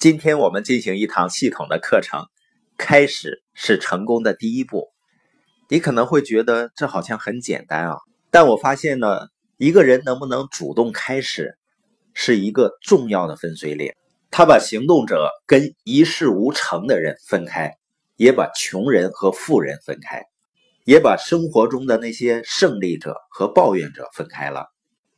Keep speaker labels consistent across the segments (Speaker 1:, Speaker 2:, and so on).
Speaker 1: 今天我们进行一堂系统的课程，开始是成功的第一步。你可能会觉得这好像很简单啊，但我发现呢，一个人能不能主动开始，是一个重要的分水岭。他把行动者跟一事无成的人分开，也把穷人和富人分开，也把生活中的那些胜利者和抱怨者分开了。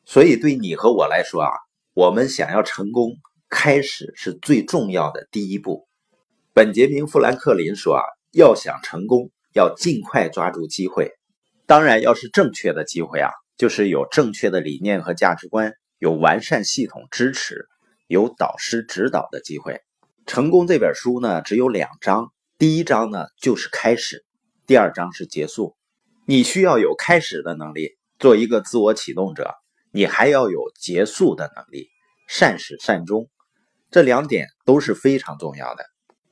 Speaker 1: 所以对你和我来说啊，我们想要成功。开始是最重要的第一步。本杰明·富兰克林说：“啊，要想成功，要尽快抓住机会。当然，要是正确的机会啊，就是有正确的理念和价值观，有完善系统支持，有导师指导的机会。成功这本书呢，只有两章，第一章呢就是开始，第二章是结束。你需要有开始的能力，做一个自我启动者；你还要有结束的能力，善始善终。”这两点都是非常重要的。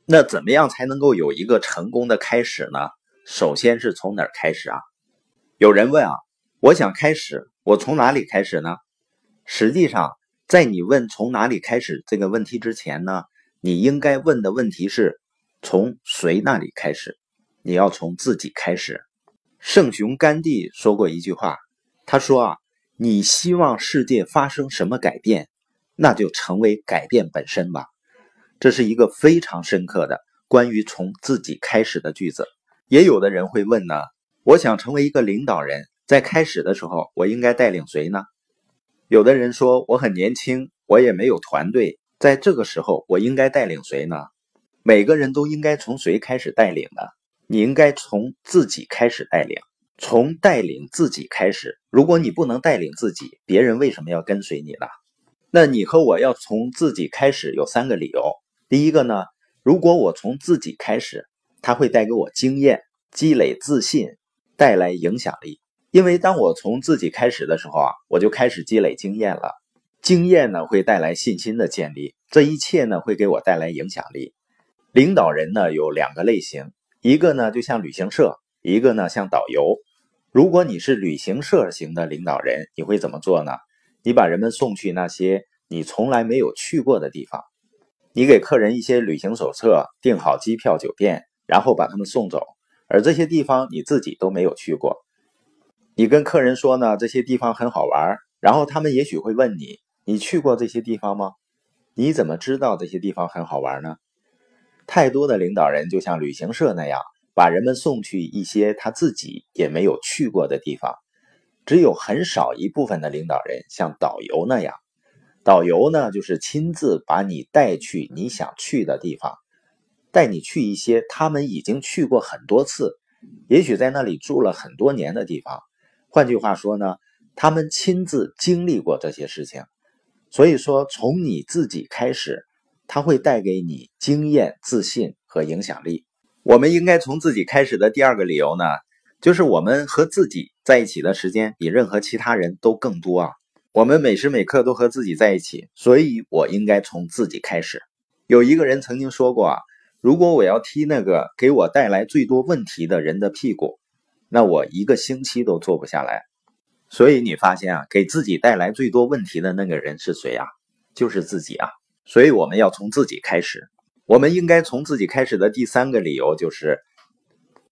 Speaker 1: 那怎么样才能够有一个成功的开始呢？首先是从哪儿开始啊？有人问啊，我想开始，我从哪里开始呢？实际上，在你问从哪里开始这个问题之前呢，你应该问的问题是从谁那里开始？你要从自己开始。圣雄甘地说过一句话，他说啊，你希望世界发生什么改变？那就成为改变本身吧，这是一个非常深刻的关于从自己开始的句子。也有的人会问呢，我想成为一个领导人，在开始的时候，我应该带领谁呢？有的人说我很年轻，我也没有团队，在这个时候，我应该带领谁呢？每个人都应该从谁开始带领呢？你应该从自己开始带领，从带领自己开始。如果你不能带领自己，别人为什么要跟随你呢？那你和我要从自己开始，有三个理由。第一个呢，如果我从自己开始，它会带给我经验、积累自信、带来影响力。因为当我从自己开始的时候啊，我就开始积累经验了。经验呢会带来信心的建立，这一切呢会给我带来影响力。领导人呢有两个类型，一个呢就像旅行社，一个呢像导游。如果你是旅行社型的领导人，你会怎么做呢？你把人们送去那些你从来没有去过的地方，你给客人一些旅行手册，订好机票、酒店，然后把他们送走。而这些地方你自己都没有去过。你跟客人说呢，这些地方很好玩，然后他们也许会问你：你去过这些地方吗？你怎么知道这些地方很好玩呢？太多的领导人就像旅行社那样，把人们送去一些他自己也没有去过的地方。只有很少一部分的领导人像导游那样，导游呢就是亲自把你带去你想去的地方，带你去一些他们已经去过很多次，也许在那里住了很多年的地方。换句话说呢，他们亲自经历过这些事情，所以说从你自己开始，他会带给你经验、自信和影响力。我们应该从自己开始的第二个理由呢？就是我们和自己在一起的时间比任何其他人都更多啊！我们每时每刻都和自己在一起，所以我应该从自己开始。有一个人曾经说过啊，如果我要踢那个给我带来最多问题的人的屁股，那我一个星期都坐不下来。所以你发现啊，给自己带来最多问题的那个人是谁啊？就是自己啊！所以我们要从自己开始。我们应该从自己开始的第三个理由就是。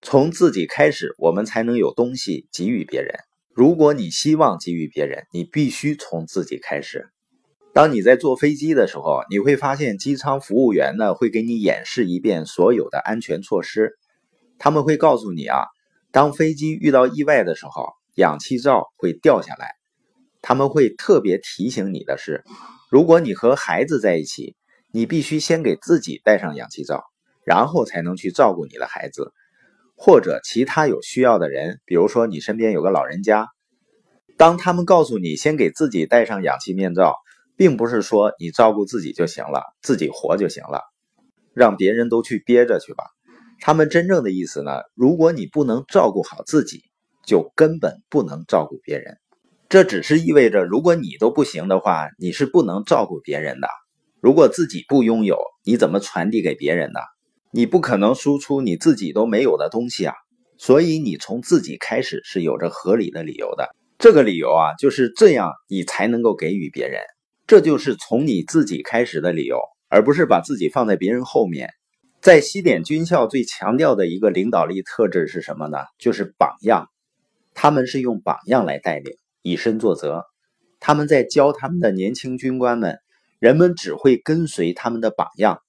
Speaker 1: 从自己开始，我们才能有东西给予别人。如果你希望给予别人，你必须从自己开始。当你在坐飞机的时候，你会发现机舱服务员呢会给你演示一遍所有的安全措施。他们会告诉你啊，当飞机遇到意外的时候，氧气罩会掉下来。他们会特别提醒你的是，如果你和孩子在一起，你必须先给自己戴上氧气罩，然后才能去照顾你的孩子。或者其他有需要的人，比如说你身边有个老人家，当他们告诉你先给自己戴上氧气面罩，并不是说你照顾自己就行了，自己活就行了，让别人都去憋着去吧。他们真正的意思呢，如果你不能照顾好自己，就根本不能照顾别人。这只是意味着，如果你都不行的话，你是不能照顾别人的。如果自己不拥有，你怎么传递给别人呢？你不可能输出你自己都没有的东西啊，所以你从自己开始是有着合理的理由的。这个理由啊，就是这样，你才能够给予别人。这就是从你自己开始的理由。而不是把自己放在别人后面。在西点军校最强调的一个领导力特质是什么呢？就是榜样。他们是用榜样来带领，以身作则。他们在教他们的年轻军官们，人们只会跟随他们的榜样，